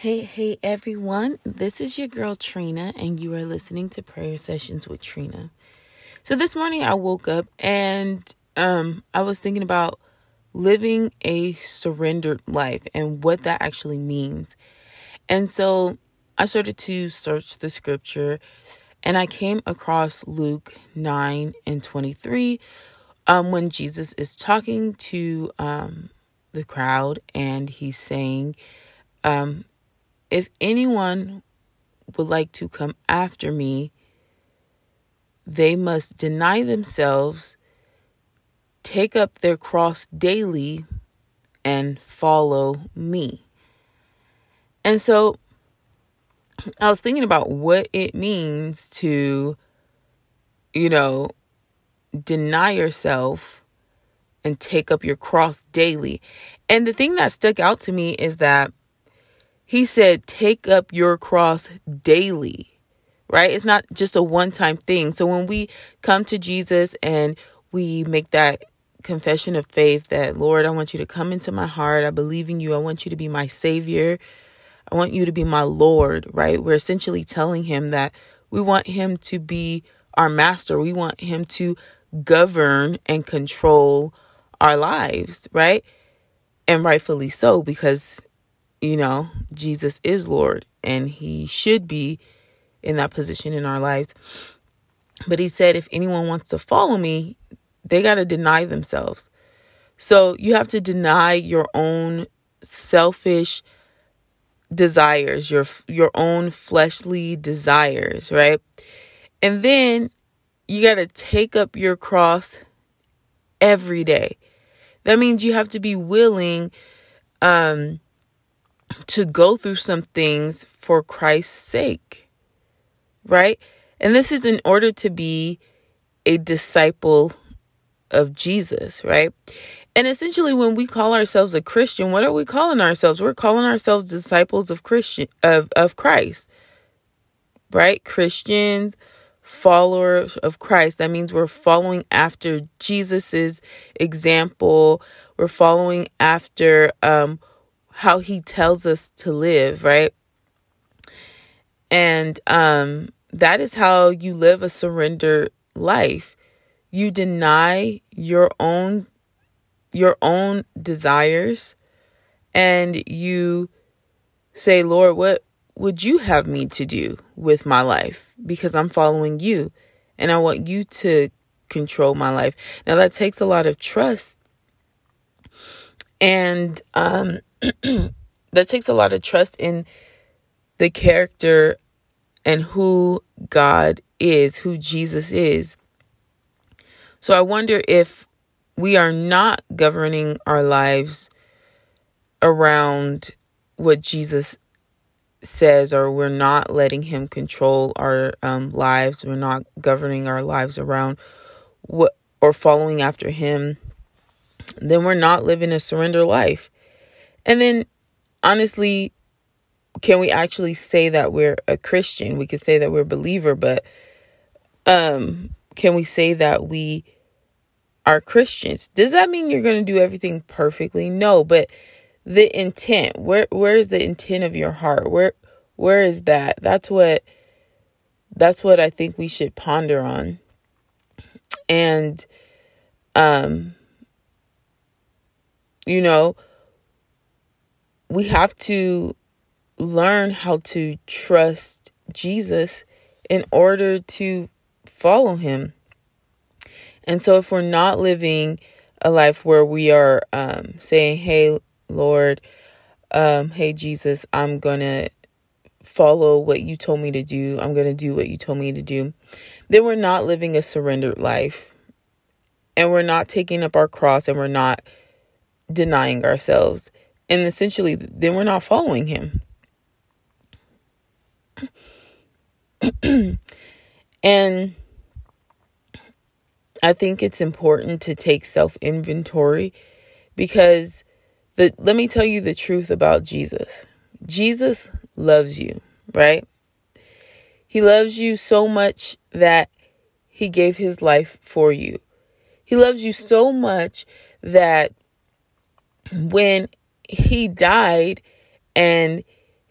Hey, hey, everyone. This is your girl Trina, and you are listening to Prayer Sessions with Trina. So this morning I woke up and um, I was thinking about living a surrendered life and what that actually means. And so I started to search the scripture and I came across Luke 9 and 23 um, when Jesus is talking to um, the crowd and he's saying, um, If anyone would like to come after me, they must deny themselves, take up their cross daily, and follow me. And so I was thinking about what it means to, you know, deny yourself and take up your cross daily. And the thing that stuck out to me is that he said, take up your cross daily, right? It's not just a one time thing. So when we come to Jesus and we make that confession of faith that, Lord, I want you to come into my heart. I believe in you. I want you to be my savior. I want you to be my Lord, right? We're essentially telling him that we want him to be our master. We want him to govern and control our lives, right? And rightfully so, because, you know, Jesus is Lord and he should be in that position in our lives. But he said, if anyone wants to follow me, they got to deny themselves. So you have to deny your own selfish desires, your your own fleshly desires, right? And then you got to take up your cross every day. That means you have to be willing um to go through some things for Christ's sake. Right? And this is in order to be a disciple of Jesus, right? And essentially when we call ourselves a Christian, what are we calling ourselves? We're calling ourselves disciples of Christian of of Christ. Right? Christians, followers of Christ. That means we're following after Jesus's example. We're following after um how he tells us to live, right? And um that is how you live a surrendered life. You deny your own your own desires and you say, Lord, what would you have me to do with my life? Because I'm following you and I want you to control my life. Now, that takes a lot of trust. And um, that takes a lot of trust in the character and who God is, who Jesus is. So I wonder if we are not governing our lives around what Jesus says, or we're not letting Him control our um, lives. We're not governing our lives around what or following after Him. Then we're not living a surrender life. And then, honestly, can we actually say that we're a Christian? We could say that we're a believer, but um, can we say that we are Christians. Does that mean you're going to do everything perfectly? No, but the intent, where where is the intent of your heart? Where where is that? That's what that's what I think we should ponder on. And um you know, we have to learn how to trust Jesus in order to follow him. And so, if we're not living a life where we are um, saying, Hey, Lord, um, hey, Jesus, I'm going to follow what you told me to do, I'm going to do what you told me to do, then we're not living a surrendered life. And we're not taking up our cross and we're not denying ourselves. And essentially, then we're not following Him. and I think it's important to take self inventory because the let me tell you the truth about Jesus. Jesus loves you, right? He loves you so much that he gave his life for you. He loves you so much that when he died and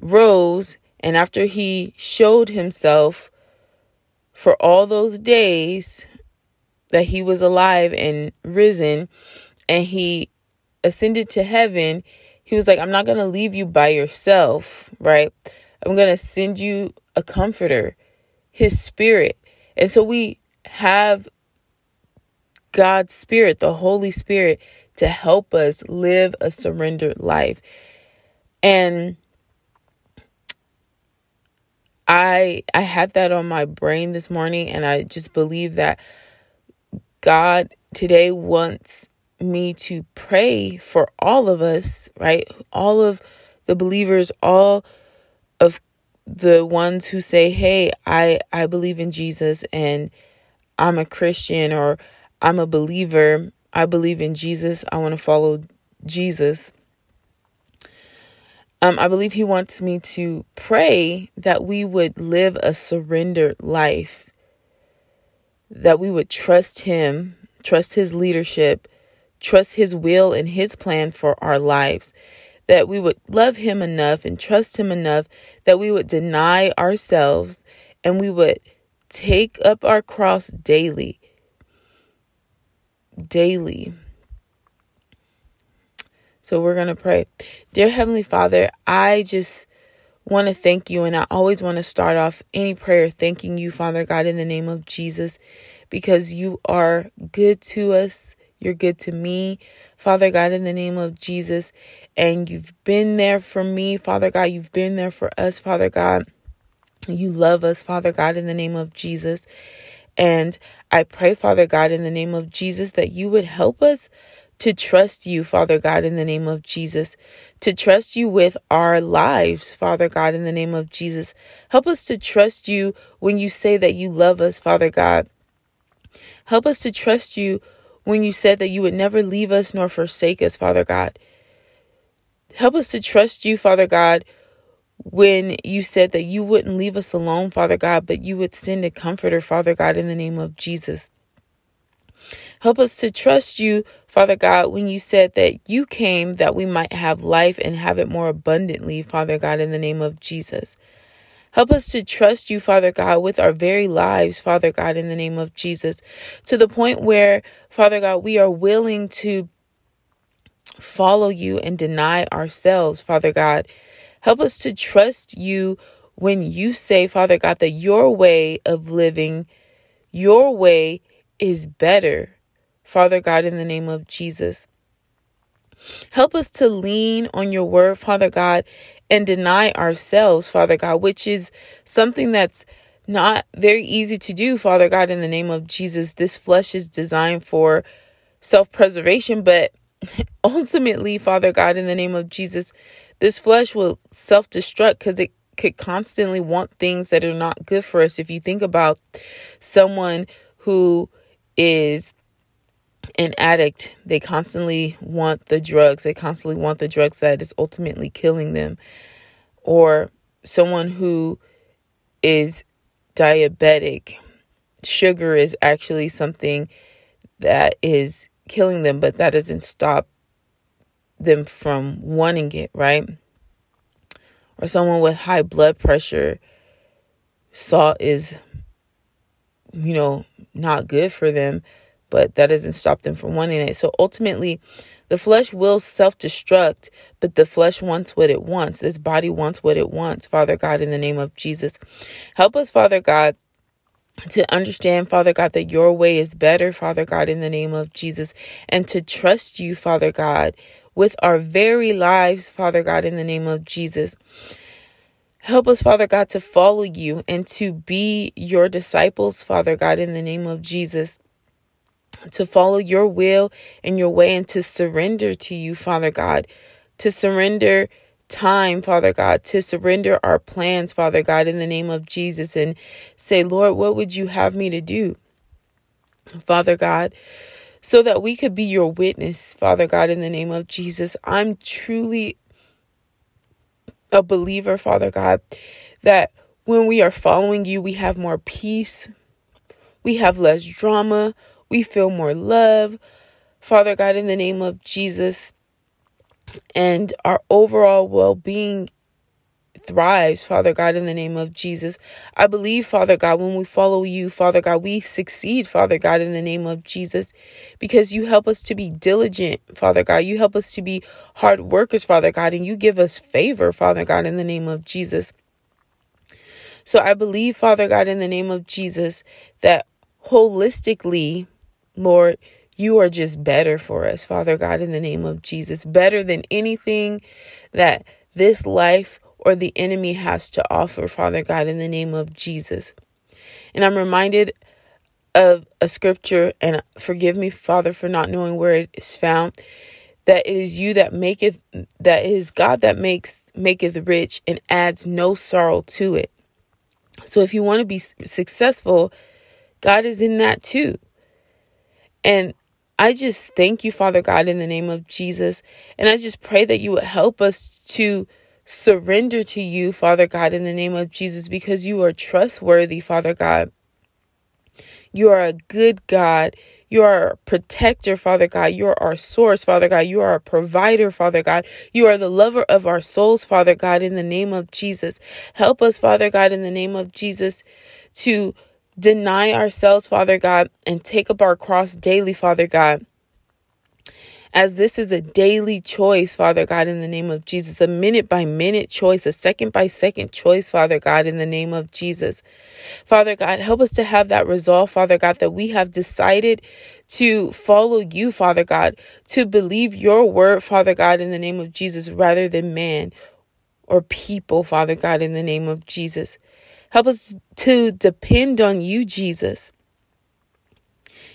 rose and after he showed himself for all those days that he was alive and risen and he ascended to heaven, he was like, I'm not going to leave you by yourself, right? I'm going to send you a comforter, his spirit. And so we have God's spirit, the Holy Spirit, to help us live a surrendered life. And I I had that on my brain this morning and I just believe that God today wants me to pray for all of us, right? All of the believers, all of the ones who say, "Hey, I I believe in Jesus and I'm a Christian or I'm a believer. I believe in Jesus. I want to follow Jesus." Um, I believe he wants me to pray that we would live a surrendered life, that we would trust him, trust his leadership, trust his will and his plan for our lives, that we would love him enough and trust him enough that we would deny ourselves and we would take up our cross daily. Daily. So we're going to pray. Dear Heavenly Father, I just want to thank you. And I always want to start off any prayer thanking you, Father God, in the name of Jesus, because you are good to us. You're good to me, Father God, in the name of Jesus. And you've been there for me, Father God. You've been there for us, Father God. You love us, Father God, in the name of Jesus. And I pray, Father God, in the name of Jesus, that you would help us to trust you, Father God, in the name of Jesus, to trust you with our lives, Father God, in the name of Jesus. Help us to trust you when you say that you love us, Father God. Help us to trust you when you said that you would never leave us nor forsake us, Father God. Help us to trust you, Father God, when you said that you wouldn't leave us alone, Father God, but you would send a comforter, Father God, in the name of Jesus. Help us to trust you, Father God, when you said that you came that we might have life and have it more abundantly, Father God, in the name of Jesus. Help us to trust you, Father God, with our very lives, Father God, in the name of Jesus, to the point where, Father God, we are willing to follow you and deny ourselves, Father God. Help us to trust you when you say, Father God, that your way of living, your way is better. Father God, in the name of Jesus. Help us to lean on your word, Father God, and deny ourselves, Father God, which is something that's not very easy to do, Father God, in the name of Jesus. This flesh is designed for self preservation, but ultimately, Father God, in the name of Jesus, this flesh will self destruct because it could constantly want things that are not good for us. If you think about someone who is an addict, they constantly want the drugs. They constantly want the drugs that is ultimately killing them. Or someone who is diabetic, sugar is actually something that is killing them, but that doesn't stop them from wanting it, right? Or someone with high blood pressure, salt is, you know, not good for them, but that doesn't stop them from wanting it. So ultimately, the flesh will self destruct, but the flesh wants what it wants. This body wants what it wants. Father God, in the name of Jesus, help us, Father God, to understand, Father God, that your way is better, Father God, in the name of Jesus, and to trust you, Father God, with our very lives, Father God, in the name of Jesus. Help us, Father God, to follow you and to be your disciples, Father God, in the name of Jesus. To follow your will and your way and to surrender to you, Father God. To surrender time, Father God. To surrender our plans, Father God, in the name of Jesus. And say, Lord, what would you have me to do? Father God, so that we could be your witness, Father God, in the name of Jesus. I'm truly a believer, Father God, that when we are following you, we have more peace, we have less drama, we feel more love, Father God, in the name of Jesus, and our overall well being thrives, Father God, in the name of Jesus. I believe, Father God, when we follow you, Father God, we succeed, Father God, in the name of Jesus, because you help us to be diligent, Father God. You help us to be hard workers, Father God, and you give us favor, Father God, in the name of Jesus. So I believe, Father God, in the name of Jesus, that holistically, Lord, you are just better for us, Father God, in the name of Jesus. Better than anything that this life or the enemy has to offer, Father God, in the name of Jesus. And I'm reminded of a scripture, and forgive me, Father, for not knowing where it is found. That it is you that maketh, that is God that makes maketh rich and adds no sorrow to it. So if you want to be successful, God is in that too. And I just thank you, Father God, in the name of Jesus. And I just pray that you would help us to surrender to you, Father God, in the name of Jesus, because you are trustworthy, Father God. You are a good God. You are a protector, Father God. You are our source, Father God. You are a provider, Father God. You are the lover of our souls, Father God, in the name of Jesus. Help us, Father God, in the name of Jesus, to deny ourselves, Father God, and take up our cross daily, Father God. As this is a daily choice, Father God, in the name of Jesus, a minute by minute choice, a second by second choice, Father God, in the name of Jesus. Father God, help us to have that resolve, Father God, that we have decided to follow you, Father God, to believe your word, Father God, in the name of Jesus, rather than man or people, Father God, in the name of Jesus. Help us to depend on you, Jesus.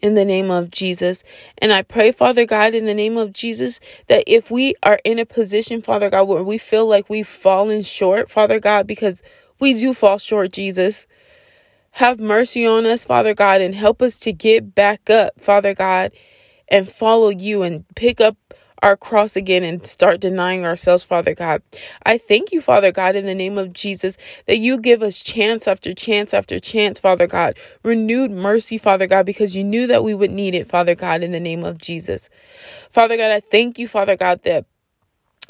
In the name of Jesus. And I pray, Father God, in the name of Jesus, that if we are in a position, Father God, where we feel like we've fallen short, Father God, because we do fall short, Jesus, have mercy on us, Father God, and help us to get back up, Father God, and follow you and pick up our cross again and start denying ourselves, Father God. I thank you, Father God, in the name of Jesus, that you give us chance after chance after chance, Father God. Renewed mercy, Father God, because you knew that we would need it, Father God, in the name of Jesus. Father God, I thank you, Father God, that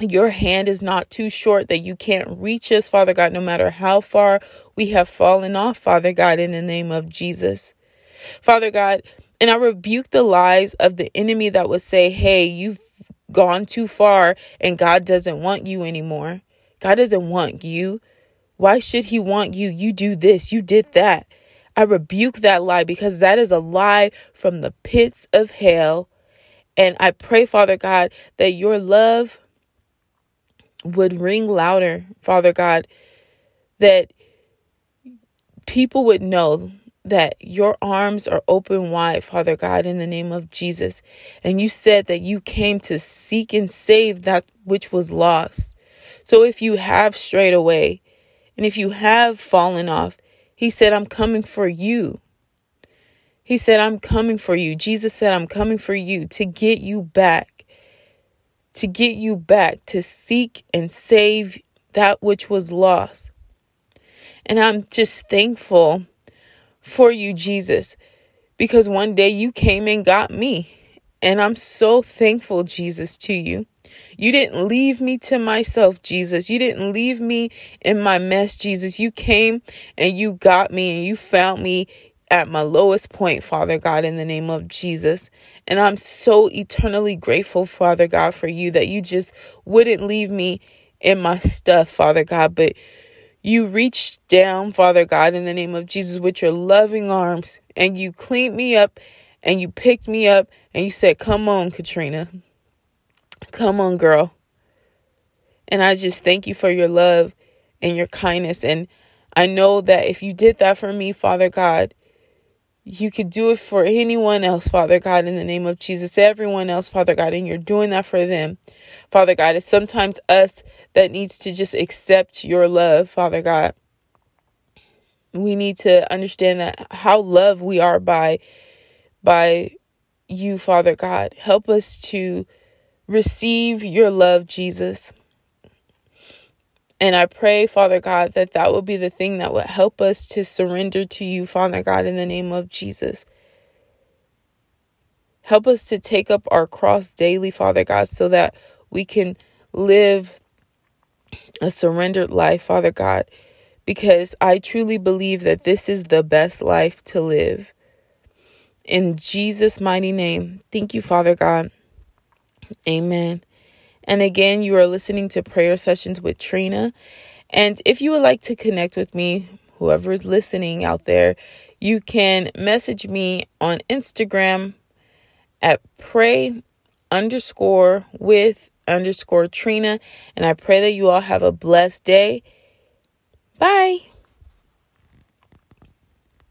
your hand is not too short that you can't reach us, Father God, no matter how far we have fallen off, Father God, in the name of Jesus. Father God, and I rebuke the lies of the enemy that would say, hey, you've gone too far and God doesn't want you anymore. God doesn't want you. Why should He want you? You do this, you did that. I rebuke that lie because that is a lie from the pits of hell. And I pray, Father God, that your love would ring louder, Father God, that people would know that your arms are open wide, Father God, in the name of Jesus. And you said that you came to seek and save that which was lost. So if you have strayed away and if you have fallen off, He said, I'm coming for you. He said, I'm coming for you. Jesus said, I'm coming for you to get you back, to get you back, to seek and save that which was lost. And I'm just thankful for you, Jesus, because one day you came and got me. And I'm so thankful, Jesus, to you. You didn't leave me to myself, Jesus. You didn't leave me in my mess, Jesus. You came and you got me and you found me at my lowest point, Father God, in the name of Jesus. And I'm so eternally grateful, Father God, for you that you just wouldn't leave me in my stuff, Father God, but you reached down, Father God, in the name of Jesus, with your loving arms, and you cleaned me up and you picked me up and you said, Come on, Katrina. Come on, girl. And I just thank you for your love and your kindness. And I know that if you did that for me, Father God, you could do it for anyone else, Father God, in the name of Jesus, everyone else, Father God, and you're doing that for them. Father God, it's sometimes us that needs to just accept your love, Father God. We need to understand that how loved we are by by you, Father God. Help us to receive your love, Jesus. And I pray, Father God, that that will be the thing that would help us to surrender to you, Father God, in the name of Jesus. Help us to take up our cross daily, Father God, so that we can live a surrendered life, Father God, because I truly believe that this is the best life to live. In Jesus' mighty name, thank you, Father God. Amen. And again, you are listening to prayer sessions with Trina. And if you would like to connect with me, whoever is listening out there, you can message me on Instagram at pray underscore with underscore Trina. And I pray that you all have a blessed day. Bye.